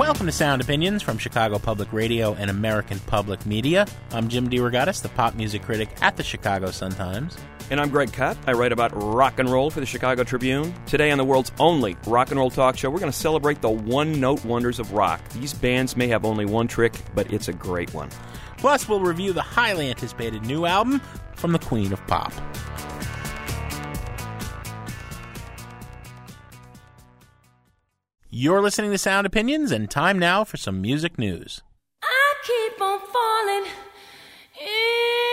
Welcome to Sound Opinions from Chicago Public Radio and American Public Media. I'm Jim DeRogatis, the pop music critic at the Chicago Sun-Times. And I'm Greg Kot. I write about rock and roll for the Chicago Tribune. Today on the world's only rock and roll talk show, we're going to celebrate the one note wonders of rock. These bands may have only one trick, but it's a great one. Plus, we'll review the highly anticipated new album from the Queen of Pop. You're listening to Sound Opinions, and time now for some music news. I keep on falling. in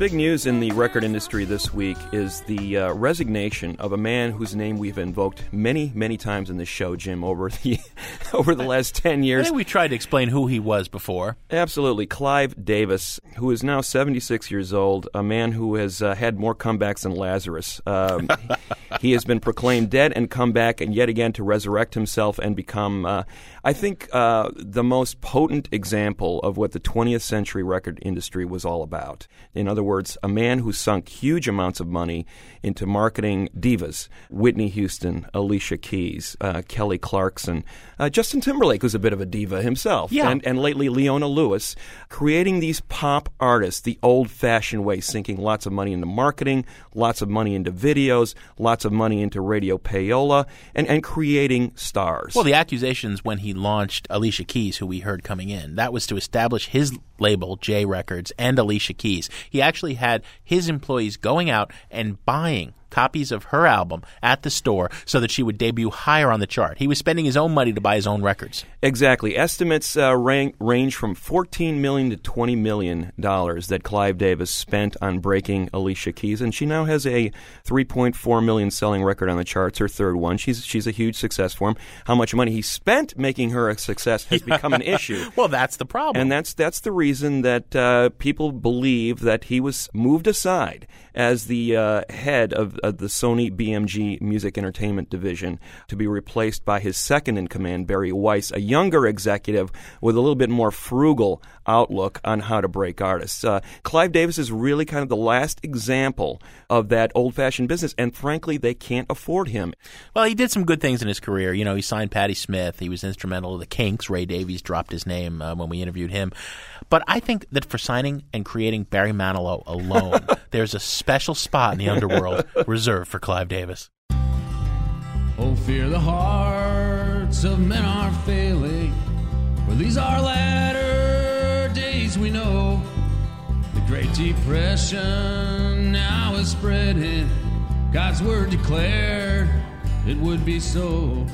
big news in the record industry this week is the uh, resignation of a man whose name we've invoked many, many times in this show, Jim, over the over the last ten I years. think we tried to explain who he was before. Absolutely. Clive Davis, who is now 76 years old, a man who has uh, had more comebacks than Lazarus. Um, he has been proclaimed dead and come back and yet again to resurrect himself and become, uh, I think, uh, the most potent example of what the 20th century record industry was all about. In other words, a man who sunk huge amounts of money into marketing divas Whitney Houston, Alicia Keys, uh, Kelly Clarkson, uh, Justin Timberlake was a bit of a diva himself. Yeah. And, and lately Leona Lewis, creating these pop artists the old fashioned way, sinking lots of money into marketing, lots of money into videos, lots of money into radio payola, and, and creating stars. Well, the accusations when he launched Alicia Keys, who we heard coming in, that was to establish his label, J Records, and Alicia Keys. He actually had his employees going out and buying copies of her album at the store so that she would debut higher on the chart. He was spending his own money to buy his own records. Exactly. Estimates uh, rank, range from 14 million to 20 million dollars that Clive Davis spent on breaking Alicia Keys, and she now has a 3.4 million selling record on the charts. Her third one. She's she's a huge success for him. How much money he spent making her a success has become an issue. Well, that's the problem. And that's that's the reason that uh, people believe that he was moved aside as the uh, head of, of the Sony BMG Music Entertainment Division to be replaced by his second in command, Barry Weiss, a younger executive with a little bit more frugal outlook on how to break artists. Uh, Clive Davis is really kind of the last example of that old-fashioned business, and frankly, they can't afford him. Well, he did some good things in his career. You know, he signed Patti Smith. He was instrumental in the Kinks. Ray Davies dropped his name uh, when we interviewed him. But I think that for signing and creating Barry Manilow alone, there's a special spot in the underworld reserved for Clive Davis. Oh, fear the hearts of men are failing, for these are latter days we know. The Great Depression now is spreading. God's word declared it would be so.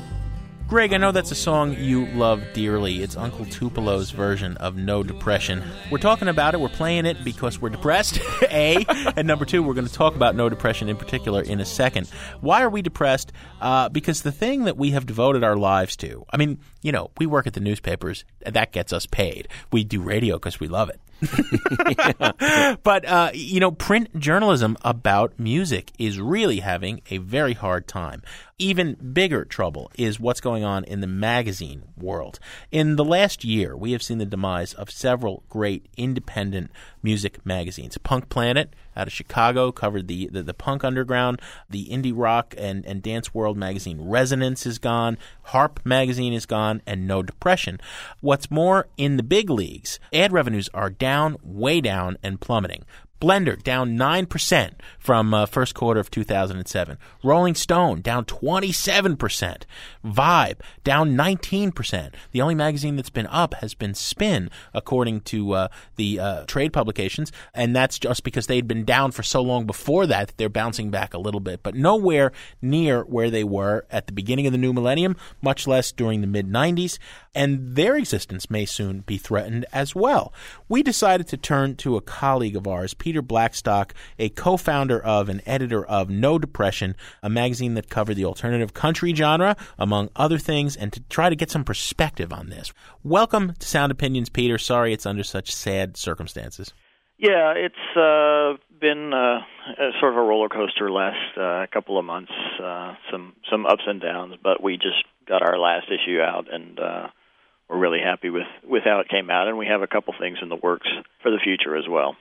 Greg, I know that's a song you love dearly. It's Uncle Tupelo's version of No Depression. We're talking about it, we're playing it because we're depressed, A. And number two, we're going to talk about No Depression in particular in a second. Why are we depressed? Uh, because the thing that we have devoted our lives to, I mean, you know, we work at the newspapers, that gets us paid. We do radio because we love it. but uh, you know, print journalism about music is really having a very hard time. Even bigger trouble is what's going on in the magazine world. In the last year, we have seen the demise of several great independent music magazines. Punk Planet out of Chicago covered the, the, the punk underground. The indie rock and, and dance world magazine Resonance is gone. Harp magazine is gone, and No Depression. What's more, in the big leagues, ad revenues are down, way down, and plummeting. Blender down 9% from uh, first quarter of 2007. Rolling Stone down 27%. Vibe down 19%. The only magazine that's been up has been Spin, according to uh, the uh, trade publications, and that's just because they'd been down for so long before that, that they're bouncing back a little bit, but nowhere near where they were at the beginning of the new millennium, much less during the mid 90s, and their existence may soon be threatened as well. We decided to turn to a colleague of ours, Peter Blackstock, a co founder of and editor of No Depression, a magazine that covered the alternative country genre, among other things, and to try to get some perspective on this. Welcome to Sound Opinions, Peter. Sorry it's under such sad circumstances. Yeah, it's uh, been uh, sort of a roller coaster last uh, couple of months. Uh, some some ups and downs, but we just got our last issue out, and uh, we're really happy with with how it came out. And we have a couple things in the works for the future as well.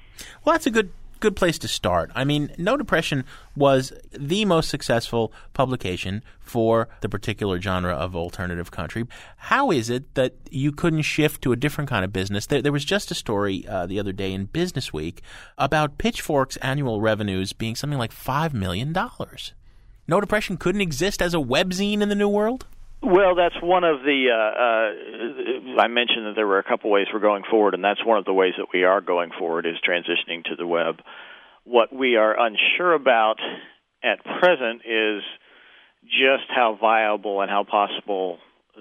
Well, that's a good good place to start. I mean, No Depression was the most successful publication for the particular genre of alternative country. How is it that you couldn't shift to a different kind of business? There, there was just a story uh, the other day in Business Week about Pitchfork's annual revenues being something like $5 million. No Depression couldn't exist as a webzine in the New World? Well, that's one of the. Uh, uh, I mentioned that there were a couple ways we're going forward, and that's one of the ways that we are going forward is transitioning to the web. What we are unsure about at present is just how viable and how possible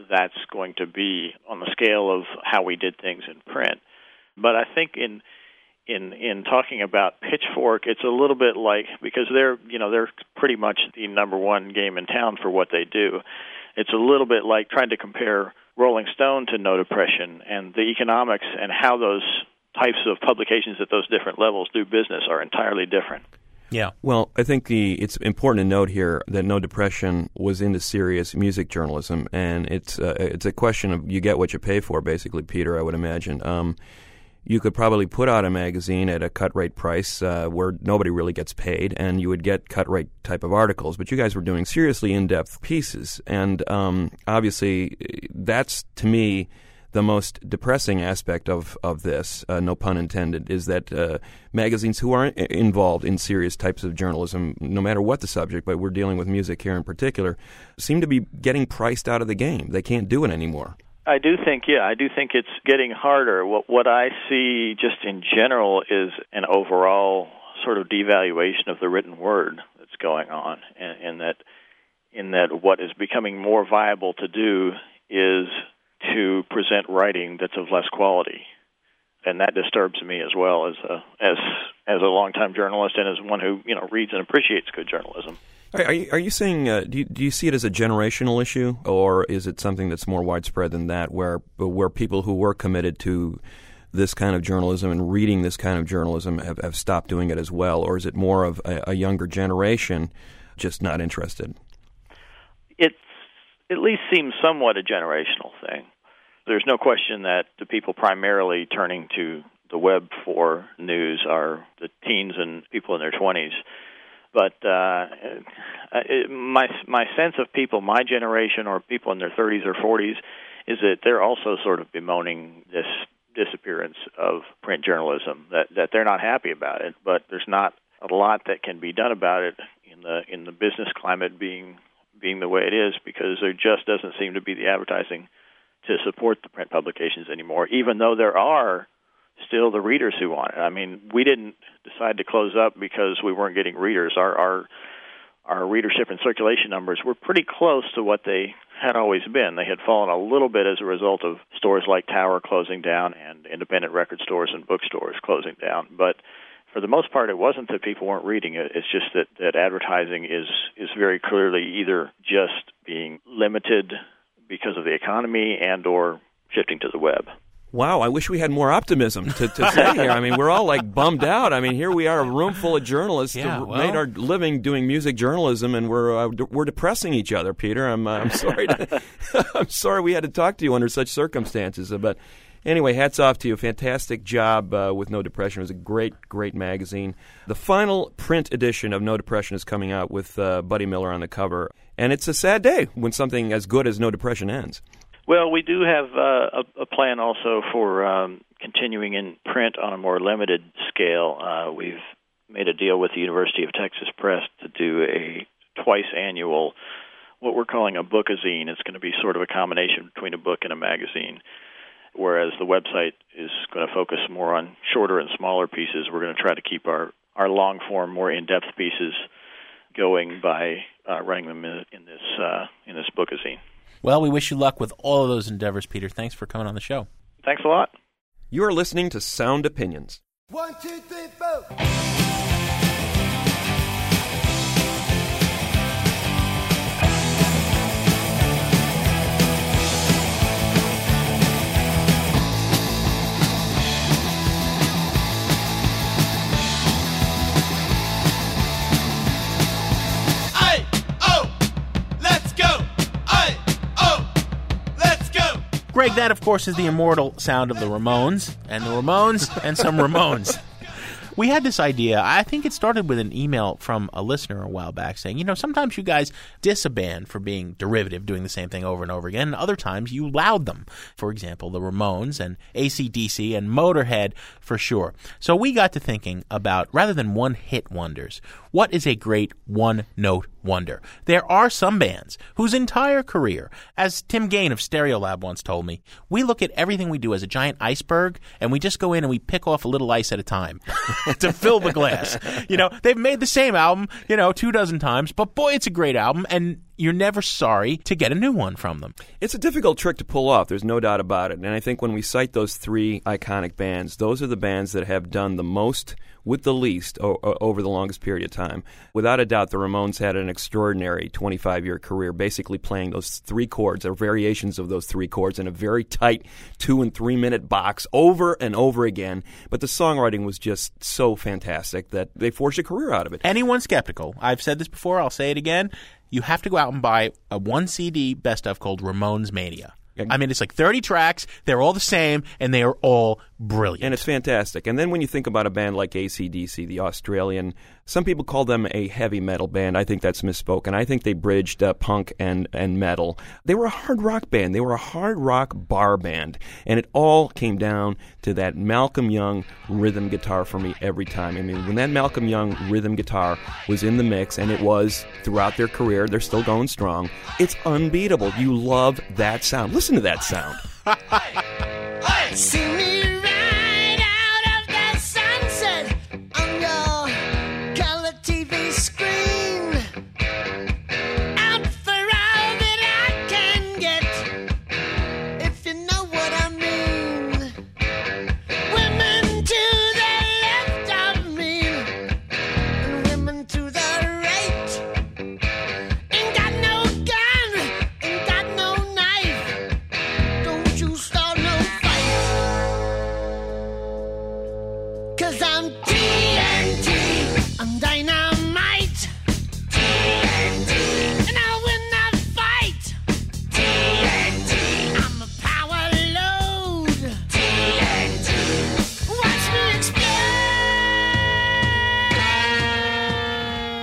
that's going to be on the scale of how we did things in print. But I think in in in talking about Pitchfork, it's a little bit like because they're you know they're pretty much the number one game in town for what they do it's a little bit like trying to compare Rolling Stone to No Depression, and the economics and how those types of publications at those different levels do business are entirely different. Yeah. Well, I think the it's important to note here that No Depression was into serious music journalism, and it's uh, it's a question of you get what you pay for, basically, Peter. I would imagine. Um, you could probably put out a magazine at a cut rate price uh, where nobody really gets paid, and you would get cut rate type of articles. But you guys were doing seriously in depth pieces, and um, obviously, that's to me the most depressing aspect of of this. Uh, no pun intended. Is that uh, magazines who aren't involved in serious types of journalism, no matter what the subject, but we're dealing with music here in particular, seem to be getting priced out of the game. They can't do it anymore. I do think, yeah, I do think it's getting harder. What what I see just in general is an overall sort of devaluation of the written word that's going on, and, and that in that what is becoming more viable to do is to present writing that's of less quality, and that disturbs me as well as a as as a longtime journalist and as one who you know reads and appreciates good journalism. Are you, are you saying, uh, do, you, do you see it as a generational issue, or is it something that's more widespread than that, where, where people who were committed to this kind of journalism and reading this kind of journalism have, have stopped doing it as well, or is it more of a, a younger generation just not interested? It at least seems somewhat a generational thing. There's no question that the people primarily turning to the web for news are the teens and people in their 20s but uh, it, my my sense of people my generation or people in their 30s or 40s is that they're also sort of bemoaning this disappearance of print journalism that that they're not happy about it but there's not a lot that can be done about it in the in the business climate being being the way it is because there just doesn't seem to be the advertising to support the print publications anymore even though there are still the readers who want it. I mean, we didn't decide to close up because we weren't getting readers. Our our our readership and circulation numbers were pretty close to what they had always been. They had fallen a little bit as a result of stores like Tower closing down and independent record stores and bookstores closing down. But for the most part, it wasn't that people weren't reading it. It's just that, that advertising is is very clearly either just being limited because of the economy and or shifting to the web. Wow, I wish we had more optimism to, to say here. I mean, we're all like bummed out. I mean, here we are, a room full of journalists Yeah, who well- made our living doing music journalism, and we're uh, d- we're depressing each other. Peter, I'm uh, I'm sorry. To, I'm sorry we had to talk to you under such circumstances. Uh, But anyway, hats off to you. Fantastic job uh, with No Depression. It was a great, great magazine. The final print edition of No Depression is coming out with uh, Buddy Miller on the cover, and it's a sad day when something as good as No Depression ends. Well, we do have uh, a, a plan also for um, continuing in print on a more limited scale. Uh, we've made a deal with the University of Texas Press to do a twice annual, what we're calling a bookazine. It's going to be sort of a combination between a book and a magazine. Whereas the website is going to focus more on shorter and smaller pieces, we're going to try to keep our, our long form, more in depth pieces going by uh, running them in, in this uh, in this bookazine. Well, we wish you luck with all of those endeavors, Peter. Thanks for coming on the show. Thanks a lot. You are listening to Sound Opinions. One, two, three, four. Greg, that of course is the immortal sound of the Ramones, and the Ramones, and some Ramones. We had this idea. I think it started with an email from a listener a while back saying, you know, sometimes you guys diss a band for being derivative, doing the same thing over and over again, and other times you loud them. For example, the Ramones and ACDC and Motorhead for sure. So we got to thinking about rather than one hit wonders, what is a great one note wonder? There are some bands whose entire career, as Tim Gane of Stereolab once told me, we look at everything we do as a giant iceberg and we just go in and we pick off a little ice at a time to fill the glass. You know, they've made the same album, you know, two dozen times, but boy, it's a great album and you're never sorry to get a new one from them. It's a difficult trick to pull off, there's no doubt about it. And I think when we cite those three iconic bands, those are the bands that have done the most with the least o- over the longest period of time. Without a doubt, the Ramones had an extraordinary 25 year career, basically playing those three chords or variations of those three chords in a very tight two and three minute box over and over again. But the songwriting was just so fantastic that they forged a career out of it. Anyone skeptical, I've said this before, I'll say it again. You have to go out and buy a one CD best of called Ramones Mania. I mean, it's like 30 tracks, they're all the same, and they are all brilliant. And it's fantastic. And then when you think about a band like ACDC, the Australian, some people call them a heavy metal band. I think that's misspoken. I think they bridged uh, punk and, and metal. They were a hard rock band. They were a hard rock bar band. And it all came down to that Malcolm Young rhythm guitar for me every time. I mean, when that Malcolm Young rhythm guitar was in the mix, and it was throughout their career, they're still going strong, it's unbeatable. You love that sound. Listen to that sound. See me Cause TNT. I'm dynamite. TNT. And I'll win the fight. TNT. I'm a power load. TNT. Watch me explode.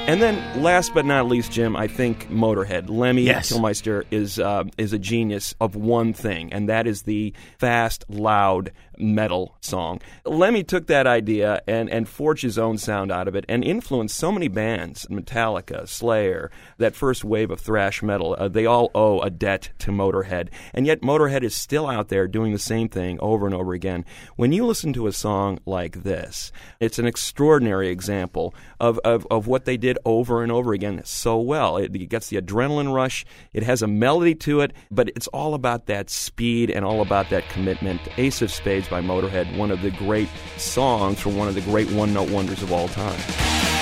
And then, last but not least, Jim, I think Motorhead, Lemmy Yes. Kilmister is uh, is a genius of one thing, and that is the fast, loud metal song. Lemmy took that idea and and forged his own sound out of it, and influenced so many bands: Metallica, Slayer, that first wave of thrash metal. Uh, they all owe a debt to Motorhead, and yet Motorhead is still out there doing the same thing over and over again. When you listen to a song like this, it's an extraordinary example of, of, of what they did over and over again so well. It, it gets the adrenaline rush, it has a melody to it, but it's all about that speed and all about that commitment. Ace of Spades by Motorhead, one of the great songs from one of the great one note wonders of all time.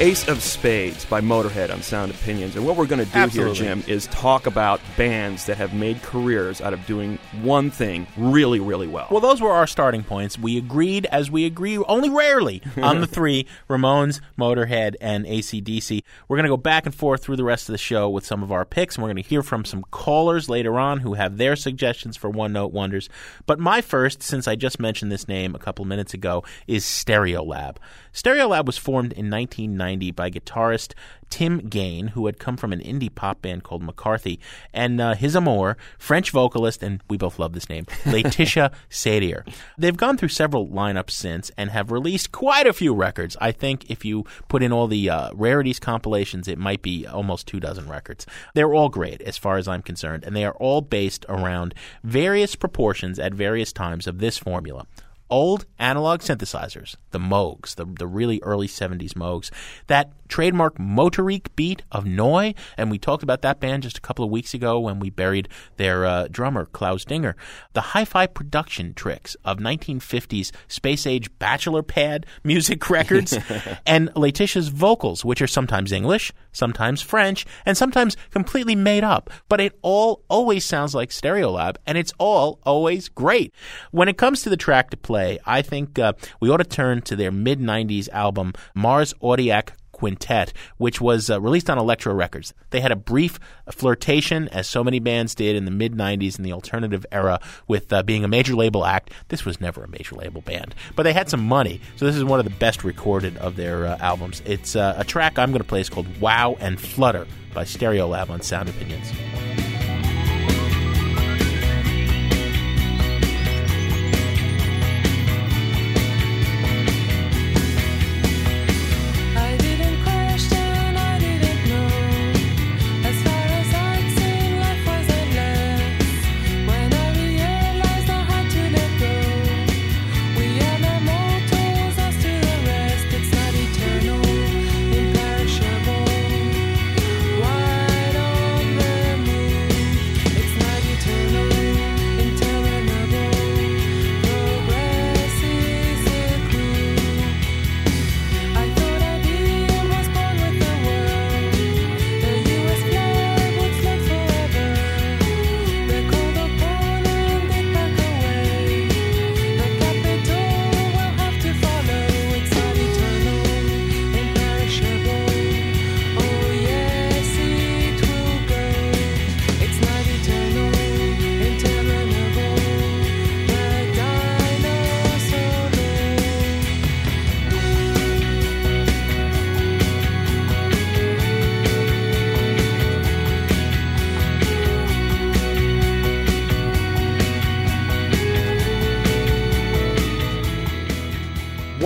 Ace of Spades by Motorhead on Sound Opinions. And what we're going to do Absolutely. here, Jim, is talk about bands that have made careers out of doing one thing really, really well. Well, those were our starting points. We agreed, as we agree only rarely, on the three Ramones, Motorhead, and ACDC. We're going to go back and forth through the rest of the show with some of our picks, and we're going to hear from some callers later on who have their suggestions for one note wonders. But my first, since I just mentioned this name a couple minutes ago, is Stereolab. Stereolab was formed in 1990 by guitarist Tim Gane, who had come from an indie pop band called McCarthy, and uh, his amour, French vocalist, and we both love this name, Laetitia Sadier. They've gone through several lineups since and have released quite a few records. I think if you put in all the uh, rarities compilations, it might be almost two dozen records. They're all great as far as I'm concerned, and they are all based around various proportions at various times of this formula old analog synthesizers, the Moogs, the, the really early 70s Moogs, that trademark Motorik beat of Neu, and we talked about that band just a couple of weeks ago when we buried their uh, drummer, Klaus Dinger. The hi-fi production tricks of 1950s space-age bachelor pad music records, and Laetitia's vocals, which are sometimes English, sometimes French, and sometimes completely made up. But it all always sounds like Stereolab, and it's all always great. When it comes to the track to play, I think uh, we ought to turn to their mid 90s album, Mars Audiac Quintet, which was uh, released on Elektra Records. They had a brief flirtation, as so many bands did in the mid 90s in the alternative era, with uh, being a major label act. This was never a major label band, but they had some money, so this is one of the best recorded of their uh, albums. It's uh, a track I'm going to play is called Wow and Flutter by Stereolab on Sound Opinions.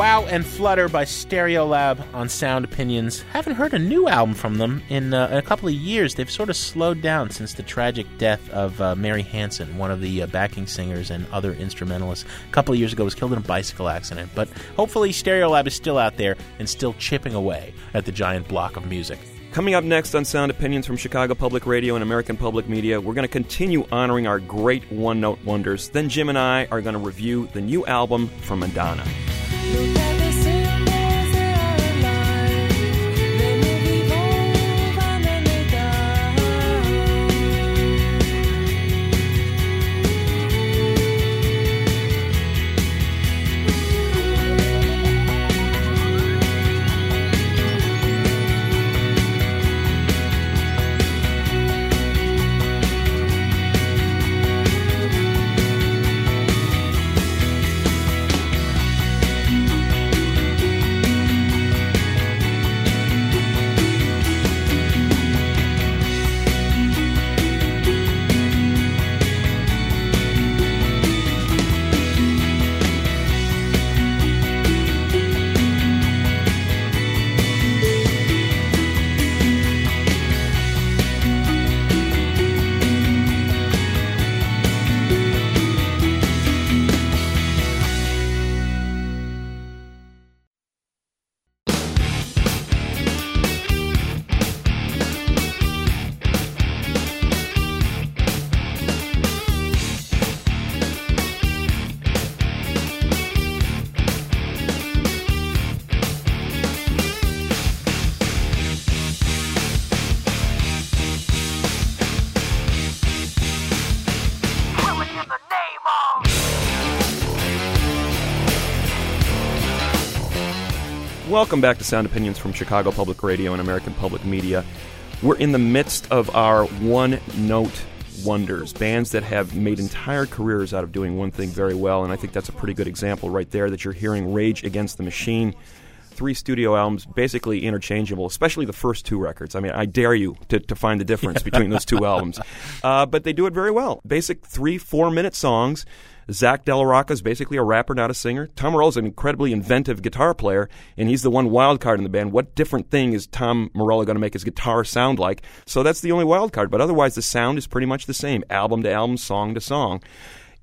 Wow and Flutter by Stereolab on Sound Opinions. Haven't heard a new album from them in uh, a couple of years. They've sort of slowed down since the tragic death of uh, Mary Hansen, one of the uh, backing singers and other instrumentalists. A couple of years ago, was killed in a bicycle accident. But hopefully, Stereolab is still out there and still chipping away at the giant block of music. Coming up next on Sound Opinions from Chicago Public Radio and American Public Media, we're going to continue honoring our great one note wonders. Then Jim and I are going to review the new album from Madonna. Look Welcome back to Sound Opinions from Chicago Public Radio and American Public Media. We're in the midst of our one note wonders, bands that have made entire careers out of doing one thing very well, and I think that's a pretty good example right there that you're hearing Rage Against the Machine. Three studio albums, basically interchangeable, especially the first two records. I mean, I dare you to, to find the difference between those two albums. Uh, but they do it very well. Basic three, four minute songs. Zack de la Rocha is basically a rapper, not a singer. Tom Morello is an incredibly inventive guitar player, and he's the one wild card in the band. What different thing is Tom Morello going to make his guitar sound like? So that's the only wild card. But otherwise, the sound is pretty much the same, album to album, song to song.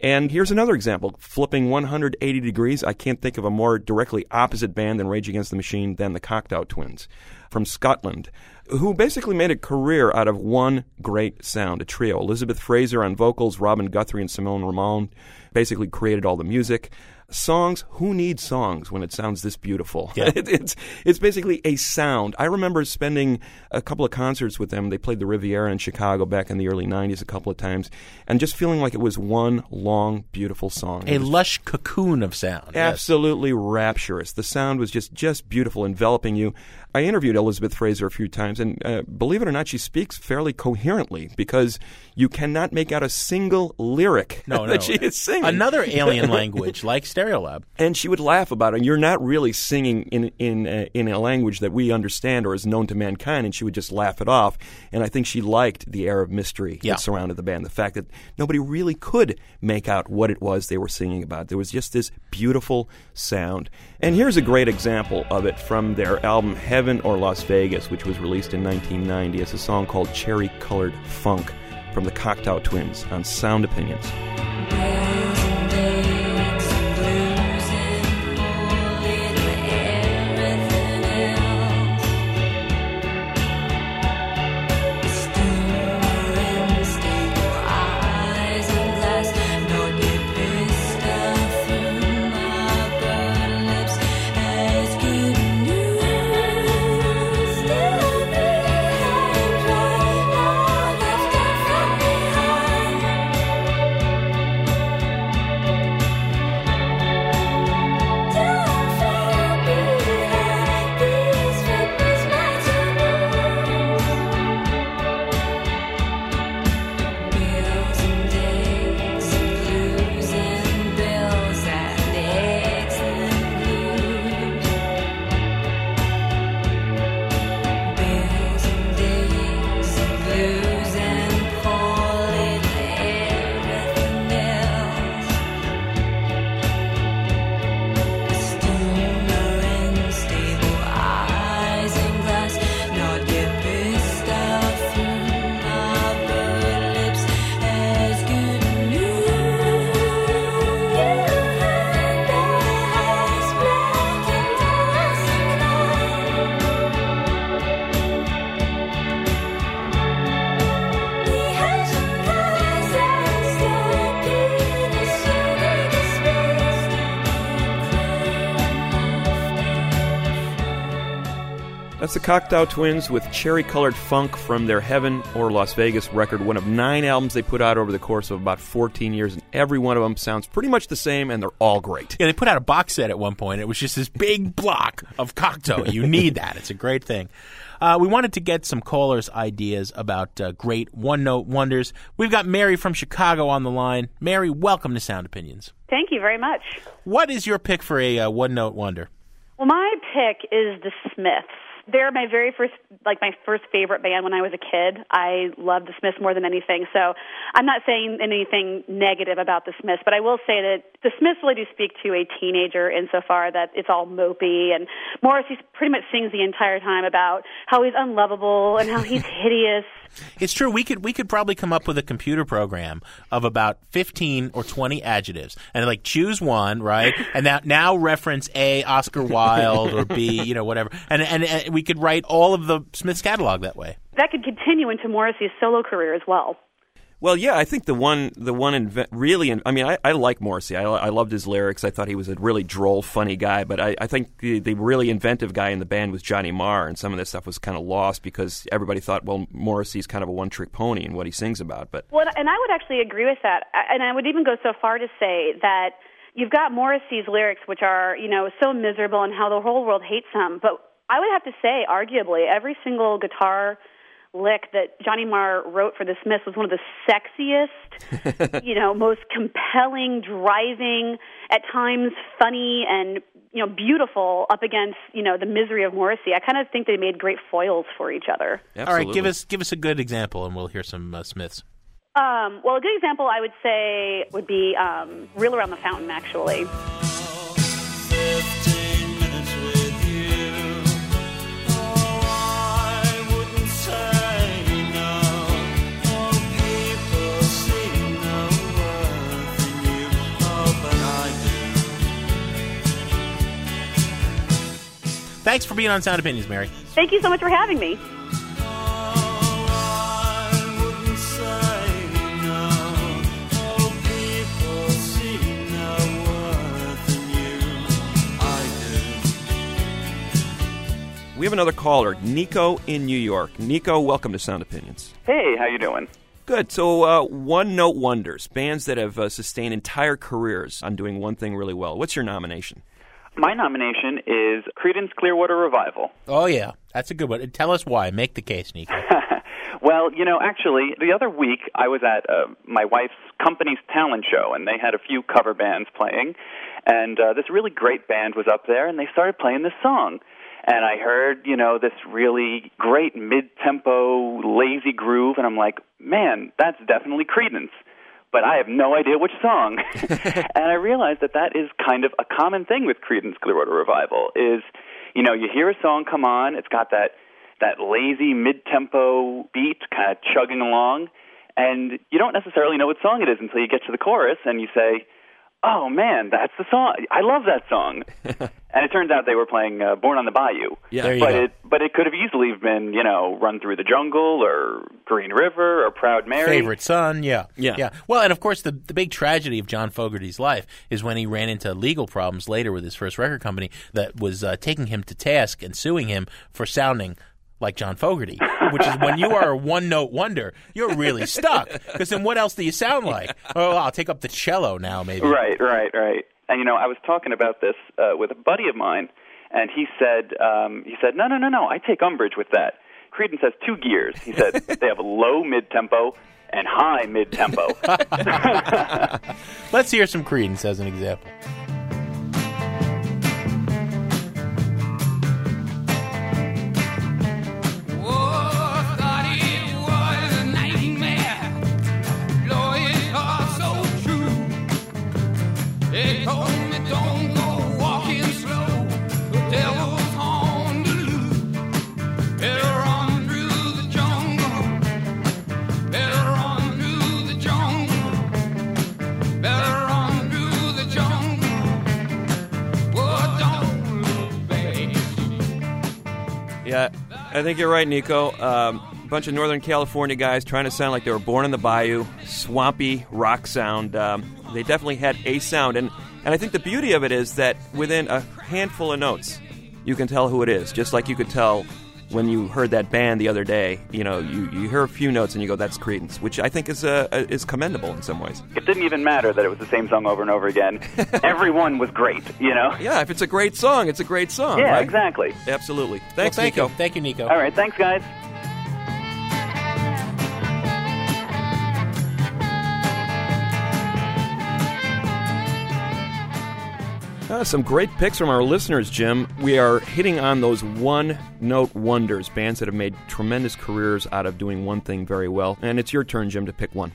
And here's another example, flipping 180 degrees. I can't think of a more directly opposite band than Rage Against the Machine than the Cocteau Twins from Scotland, who basically made a career out of one great sound, a trio. Elizabeth Fraser on vocals, Robin Guthrie and Simon Raymonde basically created all the music. Songs, who needs songs when it sounds this beautiful? Yeah. It- it's, it's basically a sound. I remember spending a couple of concerts with them. They played the Riviera in Chicago back in the early 90s a couple of times, and just feeling like it was one long, beautiful song. A lush cocoon of sound. Yes. absolutely rapturous. The sound was just just beautiful, enveloping you. I interviewed Elizabeth Fraser a few times, and uh, believe it or not, she speaks fairly coherently because you cannot make out a single lyric No, no. that she is singing. Another alien language like Stereolab. and she would laugh about it. You're not really singing in in uh, in a language that we understand or is known to mankind, and she would just laugh it off. And I think she liked the air of mystery Yeah. that surrounded the band, the fact that nobody really could make out what it was they were singing about. There was just this beautiful sound. And here's a great example of it from their album Heaven or Las Vegas, which was released in 1990. It's a song called Cherry Colored Funk from the Cocteau Twins on Sound Opinions. That's the Cocteau Twins with Cherry Colored Funk from their Heaven or Las Vegas record, one of nine albums they put out over the course of about 14 years, and every one of them sounds pretty much the same, and they're all great. Yeah, they put out a box set at one point. It was just this big block of Cocteau. You need that. It's a great thing. Uh, we wanted to get some callers' ideas about uh, great one note wonders. We've got Mary from Chicago on the line. Mary, welcome to Sound Opinions. Thank you very much. What is your pick for a uh, one note wonder? Well, my pick is the Smiths. They're my very first, like my first favorite band when I was a kid. I loved the Smiths more than anything. So I'm not saying anything negative about the Smiths, but I will say that the Smiths really do speak to a teenager insofar that it's all mopey and Morrissey pretty much sings the entire time about how he's unlovable and how he's hideous. It's true. We could we could probably come up with a computer program of about fifteen or twenty adjectives, and like choose one, right? And now now reference A Oscar Wilde or B, you know, whatever, and, and and we could write all of the Smiths catalog that way. That could continue into Morrissey's solo career as well. Well, yeah, I think the one, the one inve- really, in, I mean, I, I like Morrissey. I, I loved his lyrics. I thought he was a really droll, funny guy. But I, I think the, the really inventive guy in the band was Johnny Marr, and some of this stuff was kind of lost because everybody thought, well, Morrissey's kind of a one-trick pony in what he sings about. But Well, and I would actually agree with that. And I would even go so far to say that you've got Morrissey's lyrics, which are you know so miserable and how the whole world hates him. But I would have to say, arguably, every single guitar lick that Johnny Marr wrote for the Smiths was one of the sexiest, you know, most compelling, driving, at times funny and you know beautiful up against you know the misery of Morrissey. I kind of think they made great foils for each other. All right, give us give us a good example, and we'll hear some uh, Smiths. Um, well, a good example I would say would be um, "Reel Around the Fountain." Actually, Thanks for being on Sound Opinions, Mary. thank you so much for having me. We have another caller, Nico in New York. Nico, welcome to Sound Opinions. Hey, how you doing? Good. So, uh, one note wonders, bands that have uh, sustained entire careers on doing one thing really well. What's your nomination? My nomination is Creedence Clearwater Revival. Oh yeah, that's a good one. Tell us why. Make the case, Nico. Well, you know, actually, the other week I was at uh, my wife's company's talent show, and they had a few cover bands playing, and uh, this really great band was up there, and they started playing this song. And I heard, you know, this really great mid-tempo, lazy groove, and I'm like, man, that's definitely Creedence. But I have no idea which song. and I realized that that is kind of a common thing with Creedence Clearwater Revival. Is, you know, you hear a song come on, it's got that that lazy mid-tempo beat kind of chugging along, and you don't necessarily know what song it is until you get to the chorus and you say, "Oh man, that's the song! I love that song." and it turns out they were playing uh, "Born on the Bayou." Yeah. There you but go. it but it could have easily been you know "Run Through the Jungle" or "Green River" or "Proud Mary." Favorite son, yeah. Yeah. Yeah. Well, and of course, the, the big tragedy of John Fogerty's life is when he ran into legal problems later with his first record company that was uh, taking him to task and suing him for sounding like John Fogerty, which is when you are a one note wonder, you're really stuck. Because then what else do you sound like? Oh, I'll take up the cello now, maybe. Right, right, right. And you know, I was talking about this uh, with a buddy of mine, and he said, um, he said, no, no, no, no, I take umbrage with that. Creedence has two gears. He said they have a low mid tempo and high mid tempo. Let's hear some Creedence as an example. Yeah, I think you're right, Nico. Um, a bunch of Northern California guys trying to sound like they were born in the bayou, swampy rock sound. Um, they definitely had a sound, and and I think the beauty of it is that within a handful of notes, you can tell who it is. Just like you could tell when you heard that band the other day. You know, you, you hear a few notes and you go, "That's Creedence," which I think is uh, is commendable in some ways. it didn't even matter that it was the same song over and over again. Everyone was great, you know. Yeah, if it's a great song, it's a great song. Yeah, right? exactly. Absolutely. Well, Thanks, thank Nico. you. Thank you, Nico. All right, thanks, guys. Uh, some great picks from our listeners, Jim. We are hitting on those one note wonders, bands that have made tremendous careers out of doing one thing very well. And it's your turn, Jim, to pick one.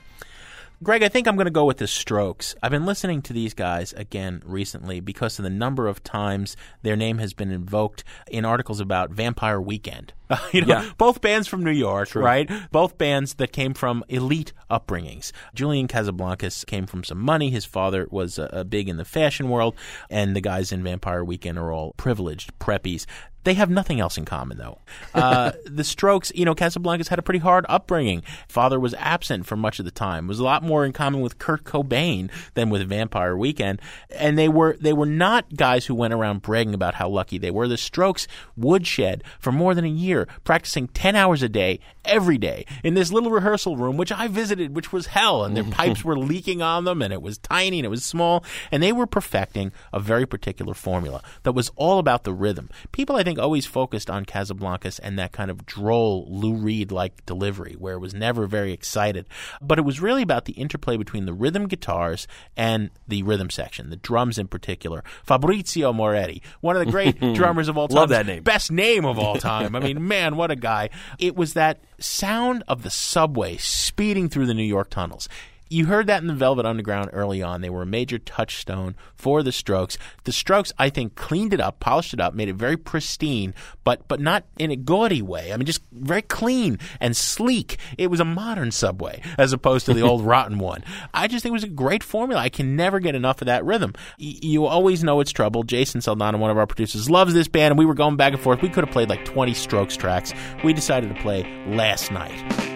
Greg, I think I'm going to go with the Strokes. I've been listening to these guys again recently because of the number of times their name has been invoked in articles about Vampire Weekend. you know, Yeah. both bands from New York, right? Both bands that came from elite upbringings. Julian Casablancas came from some money. His father was uh, big in the fashion world, and the guys in Vampire Weekend are all privileged preppies. They have nothing else in common, though. Uh, the Strokes, you know, Casablancas had a pretty hard upbringing. Father was absent for much of the time. It was a lot more in common with Kurt Cobain than with Vampire Weekend. And they were they were not guys who went around bragging about how lucky they were. The Strokes woodshed for more than a year practicing 10 hours a day, every day, in this little rehearsal room, which I visited, which was hell. And their pipes were leaking on them, and it was tiny and it was small. And they were perfecting a very particular formula that was all about the rhythm. People, I think, always focused on Casablancas and that kind of droll Lou Reed like delivery, where it was never very excited. But it was really about the interplay between the rhythm guitars and the rhythm section, the drums in particular. Fabrizio Moretti, one of the great drummers of all time. Love that name. Best name of all time. I mean, man, what a guy. It was that sound of the subway speeding through the New York tunnels. You heard that in the Velvet Underground early on. They were a major touchstone for the Strokes. The Strokes, I think, cleaned it up, polished it up, made it very pristine, but but not in a gaudy way. I mean, just very clean and sleek. It was a modern subway as opposed to the old rotten one. I just think it was a great formula. I can never get enough of that rhythm. Y- you always know it's trouble. Jason Saldanha, one of our producers, loves this band, and we were going back and forth. We could have played like 20 Strokes tracks. We decided to play Last Night.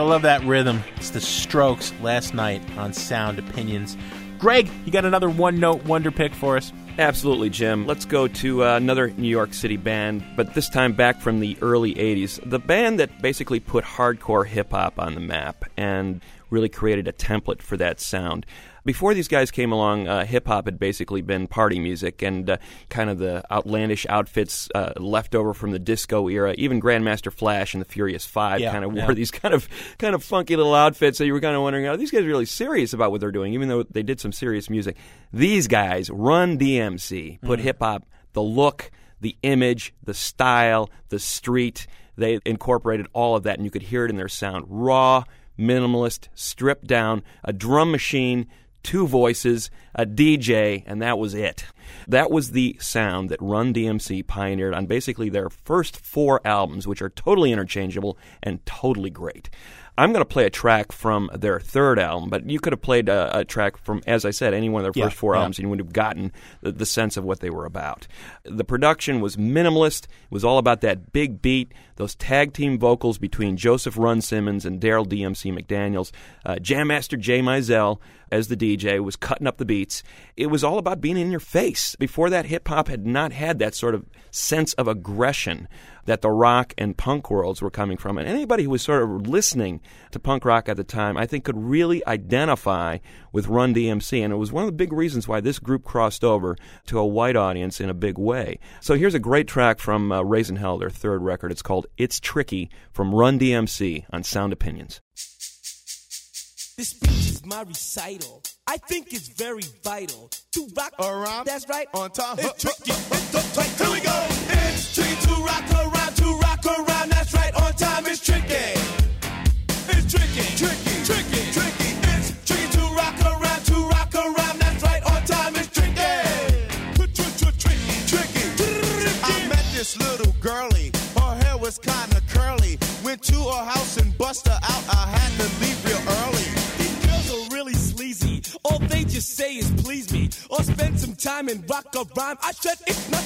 Gotta love that rhythm. It's the Strokes last night on Sound Opinions. Greg, you got another one note wonder pick for us? Absolutely, Jim. Let's go to uh, another New York City band, but this time back from the early 80s. The band that basically put hardcore hip hop on the map and really created a template for that sound. Before these guys came along, uh, hip hop had basically been party music and uh, kind of the outlandish outfits uh, left over from the disco era. Even Grandmaster Flash and the Furious Five Yeah, kind of yeah. wore these kind of kind of funky little outfits. So you were kind of wondering, are these guys really serious about what they're doing? Even though they did some serious music, these guys run DMC, put Mhm. hip hop, the look, the image, the style, the street. They incorporated all of that, and you could hear it in their sound: raw, minimalist, stripped down, a drum machine. Two voices, a DJ, and that was it. That was the sound that Run DMC pioneered on basically their first four albums, which are totally interchangeable and totally great. I'm going to play a track from their third album, but you could have played a, a track from, as I said, any one of their Yeah, first four yeah. albums, and you would have gotten the, the sense of what they were about. The production was minimalist. It was all about that big beat, those tag team vocals between Joseph Run Simmons and Darryl DMC McDaniels. Uh, Jam Master Jay Mizell, as the DJ, was cutting up the beats. It was all about being in your face. Before that, hip hop had not had that sort of sense of aggression that the rock and punk worlds were coming from. And anybody who was sort of listening to punk rock at the time, I think, could really identify with Run DMC. And it was one of the big reasons why this group crossed over to a white audience in a big way. So here's a great track from uh, Raising Hell, their third record. It's called It's Tricky from Run DMC on Sound Opinions. This speech is my recital. I think it's very vital to rock around. That's right. On time. It's tricky. It's the tight. Here we go. It's tricky to rock around. And rock a rhyme. I said it's not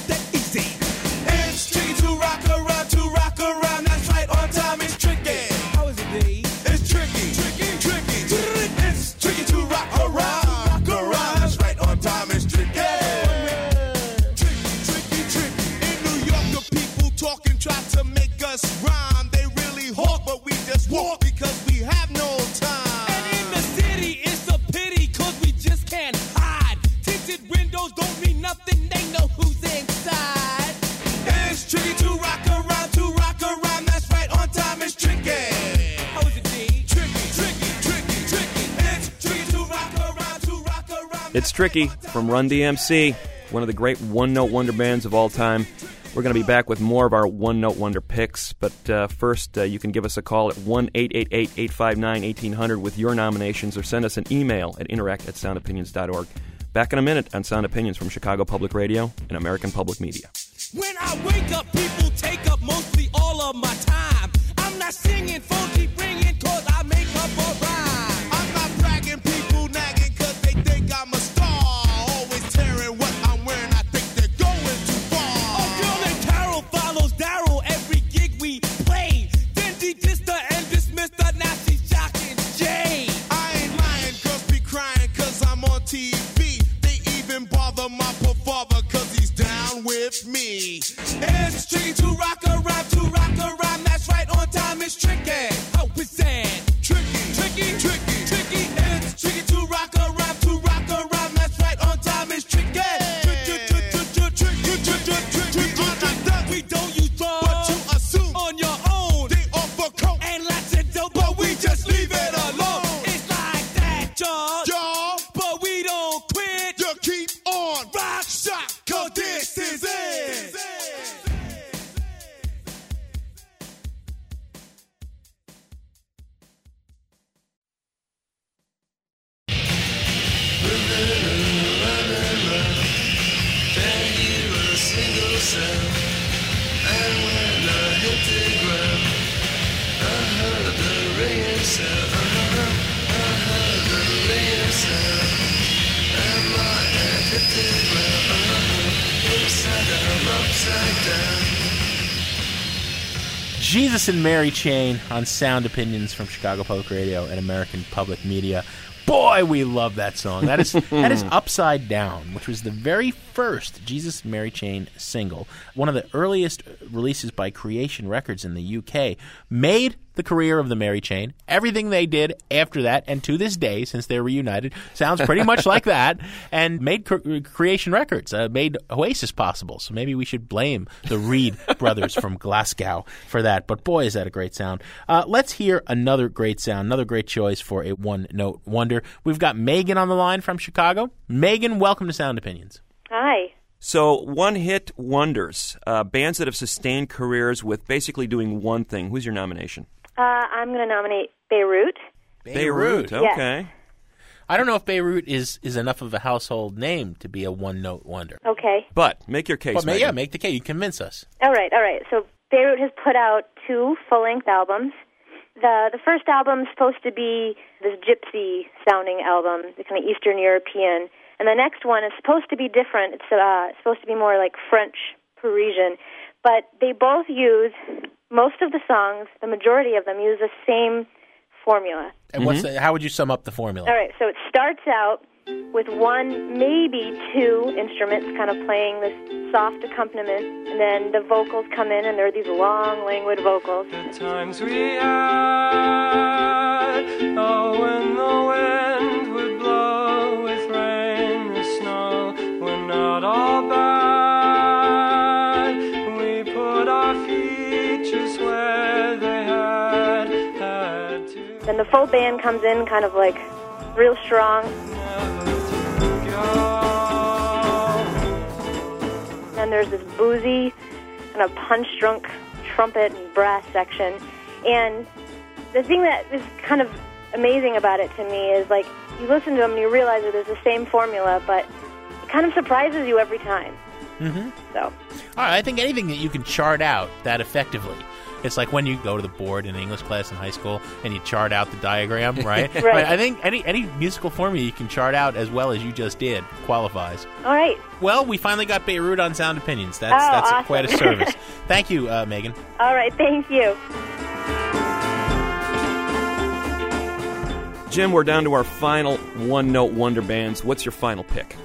Tricky from Run DMC, one of the great one note wonder bands of all time. We're going to be back with more of our one note wonder picks, but uh, first, uh, you can give us a call at 1 888 859 1800 with your nominations or send us an email at interact at soundopinions.org. Back in a minute on Sound Opinions from Chicago Public Radio and American Public Media. When I wake up, people take up mostly all of my time. I'm not singing, phone keep with me. It's tricky to rock Chain on Sound Opinions from Chicago Public Radio and American Public Media. Boy, we love that song. That is that is Upside Down, which was the very first Jesus Mary Chain single, one of the earliest releases by Creation Records in the UK, made the career of the Mary Chain. Everything they did after that, and to this day, since they're reunited, sounds pretty much like that, and made Cre- Creation Records, uh, made Oasis possible. So maybe we should blame the Reid brothers from Glasgow for that. But boy, is that a great sound. Uh, let's hear another great sound, another great choice for a one note wonder. We've got Megan on the line from Chicago. Megan, welcome to Sound Opinions. Hi. So, one hit wonders, uh, bands that have sustained careers with basically doing one thing. Who's your nomination? Uh, I'm going to nominate Beirut. Beirut. Yes. Okay. I don't know if Beirut is, is enough of a household name to be a one note wonder. Okay. But make your case. But ma- Megan. yeah, make the case. You convince us. All right, all right. So Beirut has put out two full-length albums. The the first album's supposed to be this gypsy sounding album, the kind of Eastern European, and the next one is supposed to be different. It's uh, supposed to be more like French Parisian, but they both use most of the songs. The majority of them use the same formula. And what's the, how would you sum up the formula? All right, so it starts out with one, maybe two instruments kind of playing this soft accompaniment, and then the vocals come in, and there are these long, languid vocals. The times we had. Oh, when the wind to Then the full band comes in, kind of like real strong. Then there's this boozy, kind of punch-drunk trumpet and brass section, and the thing that is kind of amazing about it to me is like you listen to them and you realize that it's the same formula, but it kind of surprises you every time. Mm-hmm. So All right, I think anything that you can chart out that effectively It's like when you go to the board in English class in high school and you chart out the diagram, right? Right. But I think any any musical formula you can chart out as well as you just did qualifies. All right. Well, we finally got Beirut on Sound Opinions. That's Oh, that's awesome. quite a service. Thank you, uh, Megan. All right. Thank you. Jim, we're down to our final one note wonder bands. What's your final pick?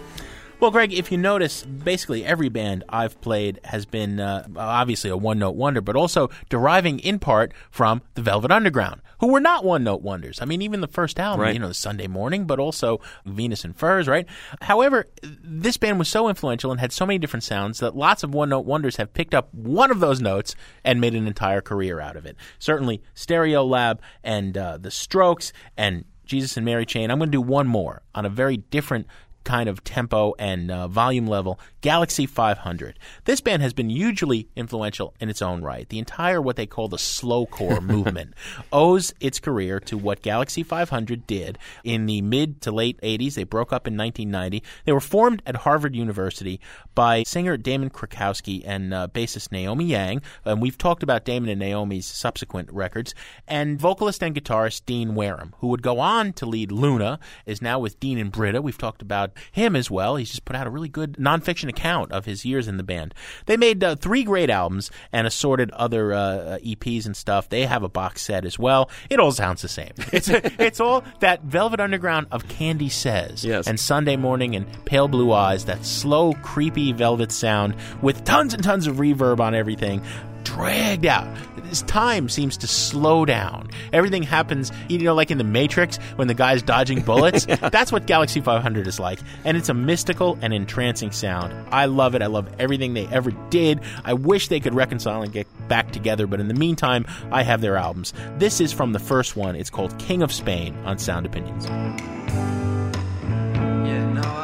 Well, Greg, if you notice, basically every band I've played has been uh, obviously a one note wonder, but also deriving in part from the Velvet Underground, who were not one note wonders. I mean, even the first album, Right. you know, the Sunday Morning, but also Venus and Furs, right? However, this band was so influential and had so many different sounds that lots of one note wonders have picked up one of those notes and made an entire career out of it. Certainly, Stereolab and uh, The Strokes and Jesus and Mary Chain. I'm going to do one more on a very different kind of tempo and uh, volume level, Galaxie 500. This band has been hugely influential in its own right. The entire what they call the slowcore movement owes its career to what Galaxie 500 did in the mid to late 80s. They broke up in 1990. They were formed at Harvard University by singer Damon Krukowski and uh, bassist Naomi Yang. And we've talked about Damon and Naomi's subsequent records. And vocalist and guitarist Dean Wareham, who would go on to lead Luna, is now with Dean and Britta. We've talked about him as well. He's just put out a really good nonfiction account of his years in the band. They made uh, three great albums and assorted other uh, EPs and stuff. They have a box set as well. It all sounds the same. It's it's all that Velvet Underground of Candy Says Yes. and Sunday Morning and Pale Blue Eyes. That slow, creepy Velvet sound with tons and tons of reverb on everything. Dragged out. This time seems to slow down. Everything happens, you know, like in the Matrix when the guy's dodging bullets. That's what Galaxie 500 is like. And it's a mystical and entrancing sound. I love it. I love everything they ever did. I wish they could reconcile and get back together, but in the meantime, I have their albums. This is from the first one. It's called King of Spain on Sound Opinions. You know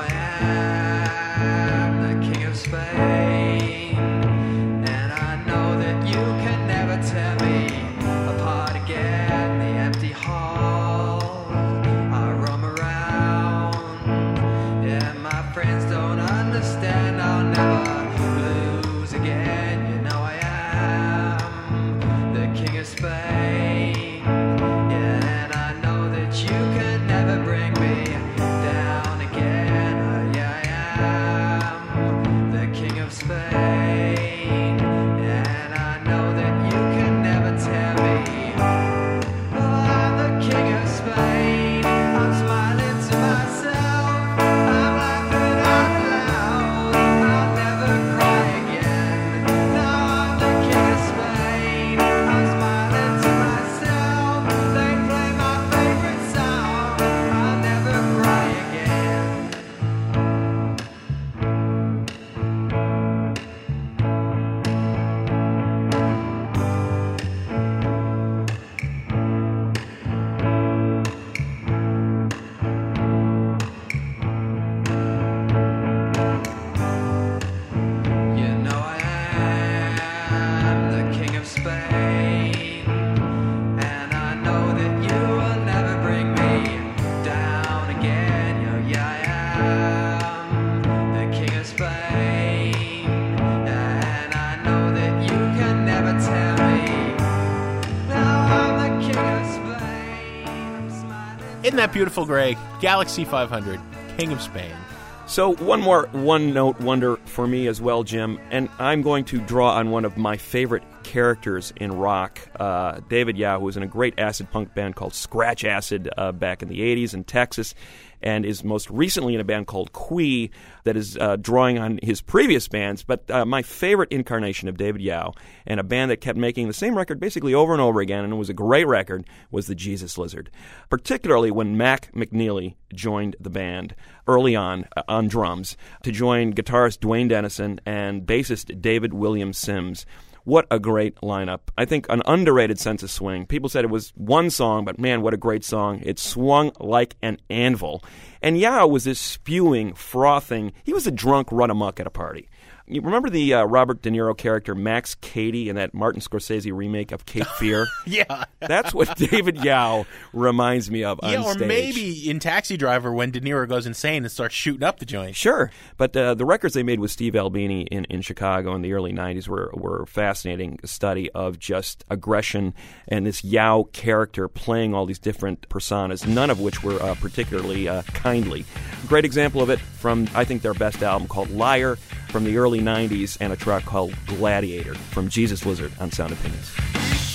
Isn't that beautiful, Greg? Galaxie 500, King of Spain. So, one more one note wonder for me as well, Jim, and I'm going to draw on one of my favorite characters in rock, uh, David Yow, who was in a great acid punk band called Scratch Acid uh, back in the 80s in Texas, and is most recently in a band called Qui that is uh, drawing on his previous bands. But uh, my favorite incarnation of David Yow, and a band that kept making the same record basically over and over again, and it was a great record, was the Jesus Lizard. Particularly when Mac McNeilly joined the band early on uh, on drums to join guitarist Duane Denison and bassist David William Sims. What a great lineup. I think an underrated sense of swing. People said it was one song, but man, what a great song. It swung like an anvil. And Yow was this spewing, frothing, he was a drunk run amok at a party. You remember the uh, Robert De Niro character Max Cady in that Martin Scorsese remake of Cape Fear? yeah. That's what David Yow reminds me of Yeah, or stage. maybe in Taxi Driver when De Niro goes insane and starts shooting up the joint. Sure, but uh, the records they made with Steve Albini in, in Chicago in the early '90s were were a fascinating study of just aggression and this Yow character playing all these different personas, none of which were uh, particularly uh, kindly. Great example of it from I think their best album called Liar from the early '90s, and a track called Gladiator from Jesus Lizard on Sound Opinions.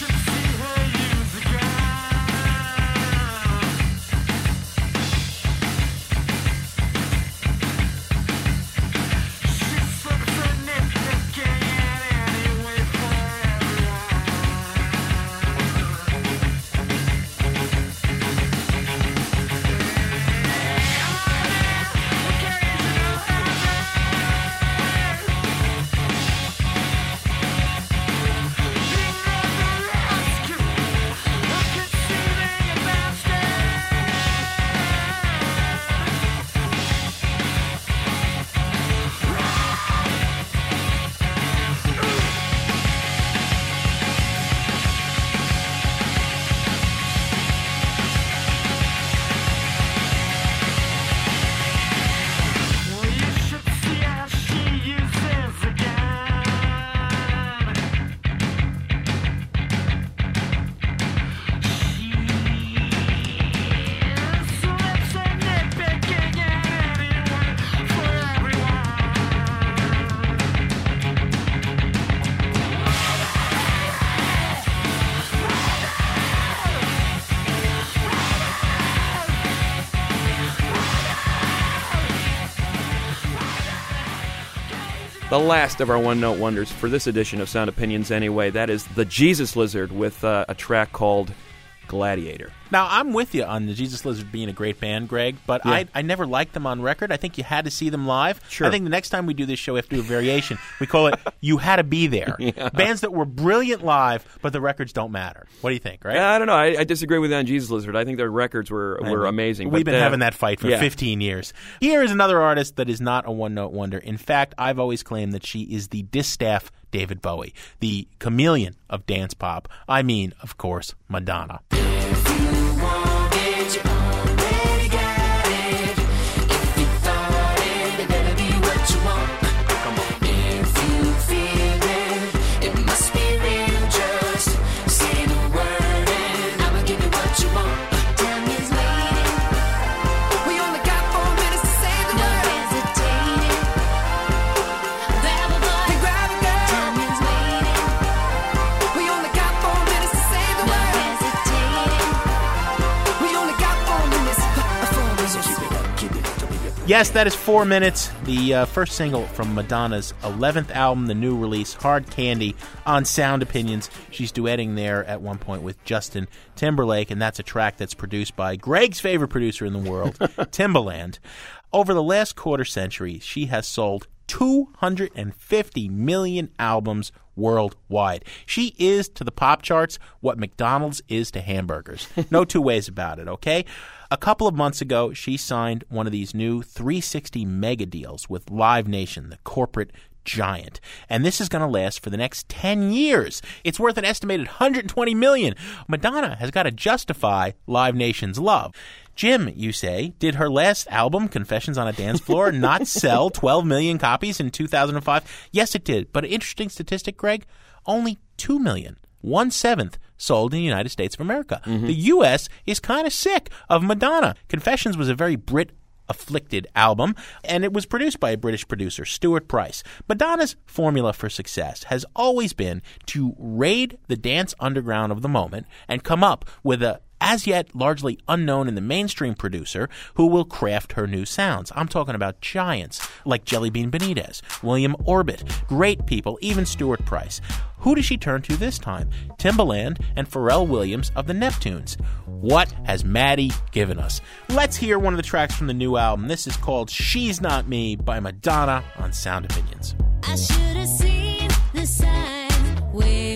Last of our one note wonders for this edition of Sound Opinions, anyway, that is the Jesus Lizard with uh, a track called Gladiator. Now, I'm with you on the Jesus Lizard being a great band, Greg, but Yeah. I, I never liked them on record. I think you had to see them live. Sure. I think the next time we do this show, we have to do a variation. We call it You Had to Be There. Yeah. Bands that were brilliant live, but the records don't matter. What do you think, right? I don't know. I, I disagree with you on Jesus Lizard. I think their records were, were amazing. We've been uh, having that fight for yeah. 15 years. Here is another artist that is not a one note wonder. In fact, I've always claimed that she is the distaff David Bowie, the chameleon of dance pop. I mean, of course, Madonna. Yes, that is four minutes. The uh, first single from Madonna's 11th album, the new release, Hard Candy, on Sound Opinions. She's duetting there at one point with Justin Timberlake, and that's a track that's produced by Greg's favorite producer in the world, Timbaland. Over the last quarter century, she has sold 250 million albums worldwide. She is to the pop charts what McDonald's is to hamburgers. No two ways about it, okay? A couple of months ago, she signed one of these new 360 mega deals with Live Nation, the corporate giant. And this is going to last for the next 10 years. It's worth an estimated 120 million. Madonna has got to justify Live Nation's love. Jim, you say, did her last album, Confessions on a Dance Floor, not sell 12 million copies in 2005? Yes, it did. But an interesting statistic, Greg, only 2 million, one seventh, sold in the United States of America. Mm-hmm. The U.S. is kind of sick of Madonna. Confessions was a very Brit afflicted album, and it was produced by a British producer, Stuart Price. Madonna's formula for success has always been to raid the dance underground of the moment and come up with a as yet largely unknown in the mainstream producer who will craft her new sounds. I'm talking about giants like Jellybean Benitez, William Orbit, great people, even Stuart Price. Who does she turn to this time? Timbaland and Pharrell Williams of the Neptunes. What has Maddie given us? Let's hear one of the tracks from the new album. This is called She's Not Me by Madonna on Sound Opinions. I should have seen the signs way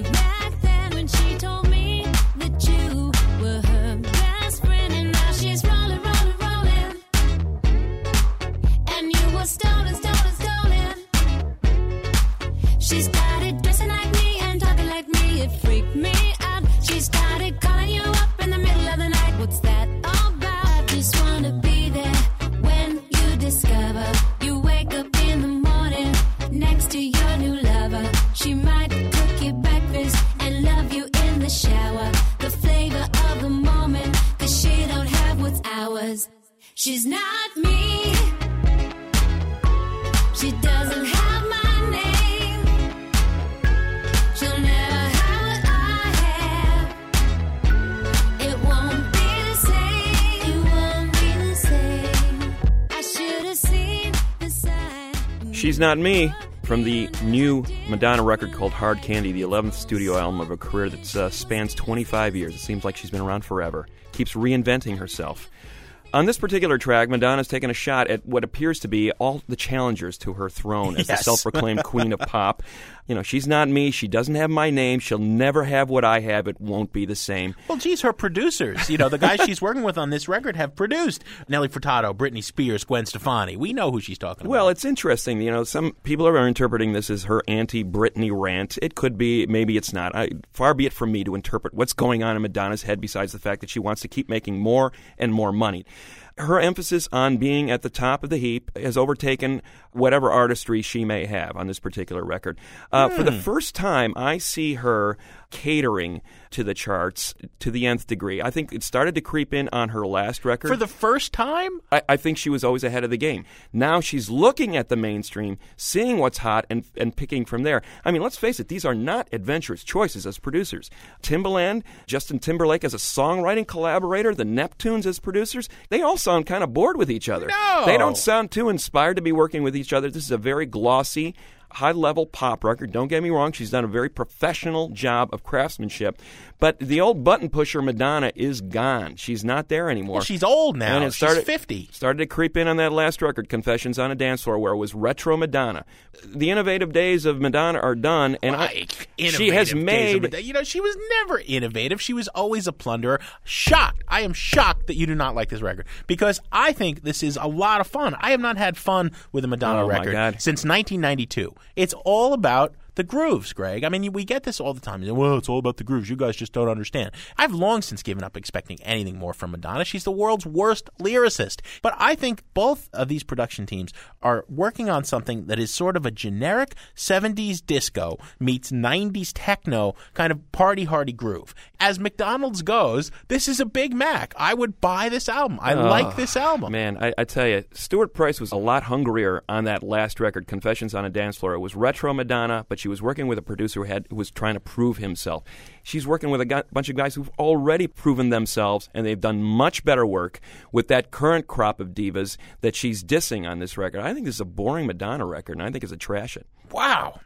She's Not Me from the new Madonna record called Hard Candy, the 11th studio album of a career that uh, spans 25 years. It seems like she's been around forever, keeps reinventing herself. On this particular track, Madonna's taken a shot at what appears to be all the challengers to her throne as the self proclaimed queen of pop. You know, she's not me. She doesn't have my name. She'll never have what I have. It won't be the same. Well, geez, her producers, you know, the guys she's working with on this record have produced Nelly Furtado, Britney Spears, Gwen Stefani. We know who she's talking about. Well, it's interesting. You know, some people are interpreting this as her anti-Britney rant. It could be, maybe it's not. I, far be it from me to interpret what's going on in Madonna's head. Besides the fact that she wants to keep making more and more money, her emphasis on being at the top of the heap has overtaken whatever artistry she may have on this particular record. Uh, For the Hmm. first time, I see her catering to the charts to the nth degree. I think it started to creep in on her last record. For the first time? I, I think she was always ahead of the game. Now she's looking at the mainstream, seeing what's hot, and, and picking from there. I mean, let's face it, these are not adventurous choices as producers. Timbaland, Justin Timberlake as a songwriting collaborator, the Neptunes as producers, they all sound kind of bored with each other. No. They don't sound too inspired to be working with each other. This is a very glossy, high level pop record. Don't get me wrong, she's done a very professional job of craftsmanship. But the old button pusher Madonna is gone. She's not there anymore. Well, she's old now. And it She's started, 50. Started to creep in on that last record, Confessions on a Dance Floor, where it was retro Madonna. The innovative days of Madonna are done, and I, she has Innovative days of made. You know, she was never innovative. She was always a plunderer. Shocked. I am shocked that you do not like this record because I think this is a lot of fun. I have not had fun with a Madonna Oh, record since 1992. It's all about the grooves, Greg. I mean, we get this all the time. Well, it's all about the grooves. You guys just don't understand. I've long since given up expecting anything more from Madonna. She's the world's worst lyricist. But I think both of these production teams are working on something that is sort of a generic 70s disco meets 90s techno kind of party hardy groove. As McDonald's goes, this is a Big Mac. I would buy this album. I like Oh, this album. Man, I, I tell you, Stuart Price was a lot hungrier on that last record, Confessions on a Dance Floor. It was retro Madonna, but she was working with a producer who, had, who was trying to prove himself. She's working with a gu- bunch of guys who've already proven themselves, and they've done much better work with that current crop of divas that she's dissing on this record. I think this is a boring Madonna record, and I think it's a trash it. Wow.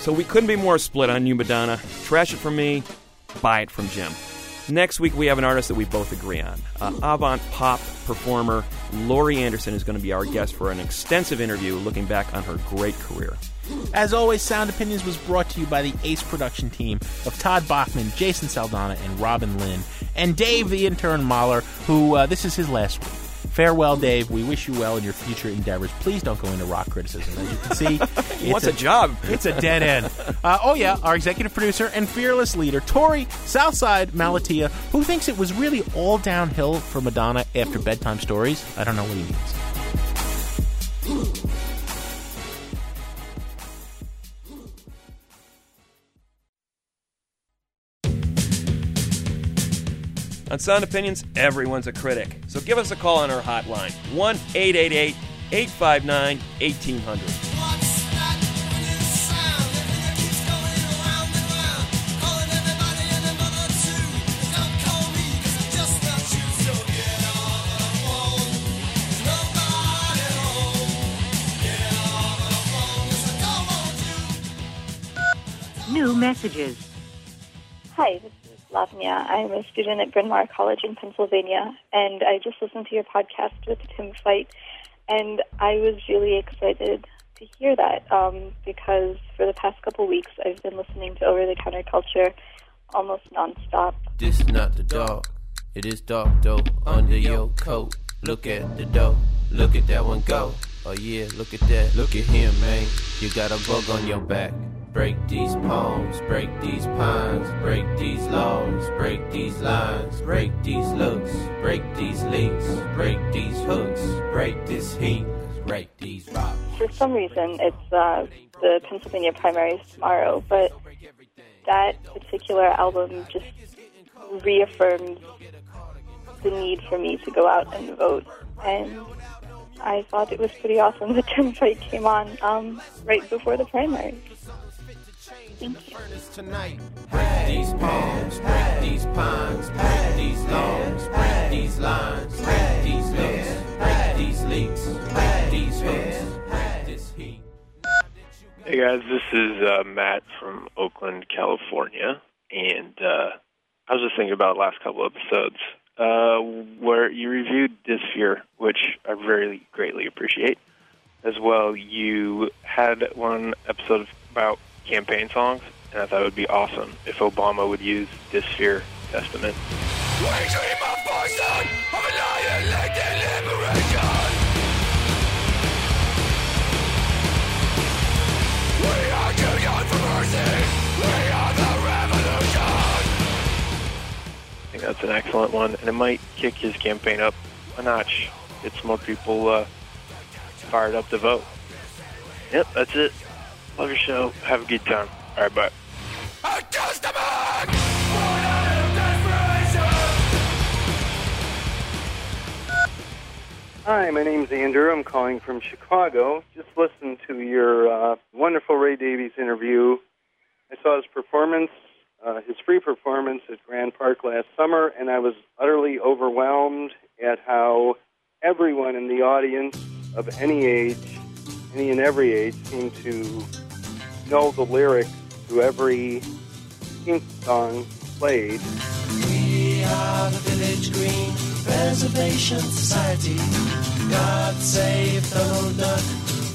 So we couldn't be more split on you, Madonna. Trash it from me, buy it from Jim. Next week we have an artist that we both agree on. Uh, avant pop performer Laurie Anderson is going to be our guest for an extensive interview looking back on her great career. As always, Sound Opinions was brought to you by the Ace production team of Todd Bachman, Jason Saldanha, and Robin Linn, and Dave, the intern Mahler, who uh, this is his last week. Farewell, Dave. We wish you well in your future endeavors. Please don't go into rock criticism. As you can see, What's it's a job? It's a dead end. Uh, oh, yeah, our executive producer and fearless leader, Torey Southside Malatia, who thinks it was really all downhill for Madonna after bedtime stories. I don't know what he means. On Sound Opinions, everyone's a critic. So give us a call on our hotline 1 888 859 1800. New messages. Hi, this is Lavanya. I'm a student at Bryn Mawr College in Pennsylvania, and I just listened to your podcast with Tim Fite, and I was really excited to hear that um, because for the past couple weeks I've been listening to Over the Counter Culture almost nonstop. This is not the dog. It is dark though under your coat. Look at the dough. Look at that one go. Oh yeah, look at that. Look at him, man. You got a bug on your back. Break these poems, break these pines, break these laws, break these lines, break these looks, break these leaks, break these hooks, break this heat, break these rocks. For some reason, it's uh, the Pennsylvania primaries tomorrow, but that particular album just reaffirmed the need for me to go out and vote. And I thought it was pretty awesome that Tim Fite came on um, right before the primary. You. Break these palms, break these pines, break these break these lines, break these looks, break these leaks, break these hooks, break this heat. Hey guys, this is uh, Matt from Oakland, California, and uh, I was just thinking about last couple episodes uh, where you reviewed Disfear, which I really greatly appreciate. As well, you had one episode about campaign songs, and I thought it would be awesome if Obama would use Disfear Testament. I think that's an excellent one, and it might kick his campaign up a notch. Get more people uh, fired up to vote. Yep, that's it. Love your show. Have a good time. All right, bye. Hi, my name's Andrew. I'm calling from Chicago. Just listened to your uh, wonderful Ray Davies interview. I saw his performance, uh, his free performance at Grant Park last summer, and I was utterly overwhelmed at how everyone in the audience of any age, any and every age, seemed to know the lyrics to every Pink song played. We are the Village Green Preservation Society. God save Donald Duck,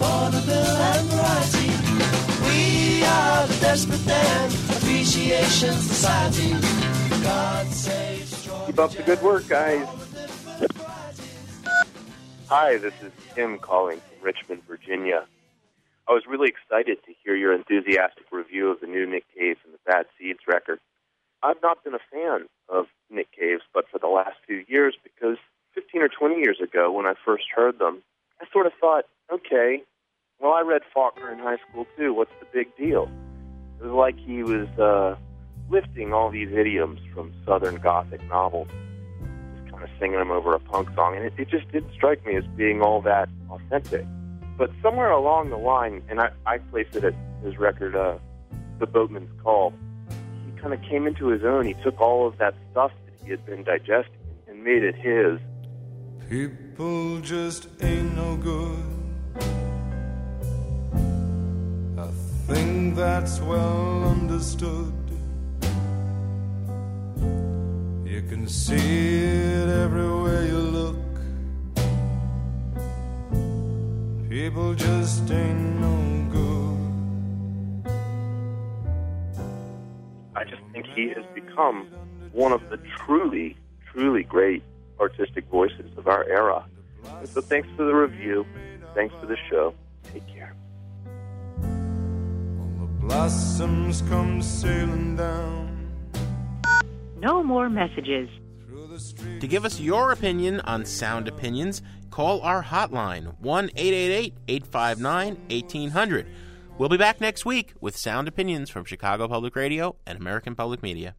vaudeville and variety. We are the Desperate Dan Appreciation Society. God save Keep up the good work, guys. Hi, this is Tim calling from Richmond, Virginia. I was really excited to hear your enthusiastic review of the new Nick Cave and the Bad Seeds record. I've not been a fan of Nick Cave's, but for the last few years, because 15 or 20 years ago, when I first heard them, I sort of thought, okay, well, I read Faulkner in high school too. What's the big deal? It was like he was uh, lifting all these idioms from Southern Gothic novels, just kind of singing them over a punk song, and it, it just didn't strike me as being all that authentic. But somewhere along the line, and I, I place it at his record, uh, The Boatman's Call, he kind of came into his own. He took all of that stuff that he had been digesting and made it his. People just ain't no good. I think that's well understood. You can see it everywhere you look. People just ain't no good. I just think he has become one of the truly, truly great artistic voices of our era. And so thanks for the review. Thanks for the show. Take care. Blossoms come sailing down. No more messages. To give us your opinion on Sound Opinions, call our hotline 1 888 859 1800. We'll be back next week with Sound Opinions from Chicago Public Radio and American Public Media.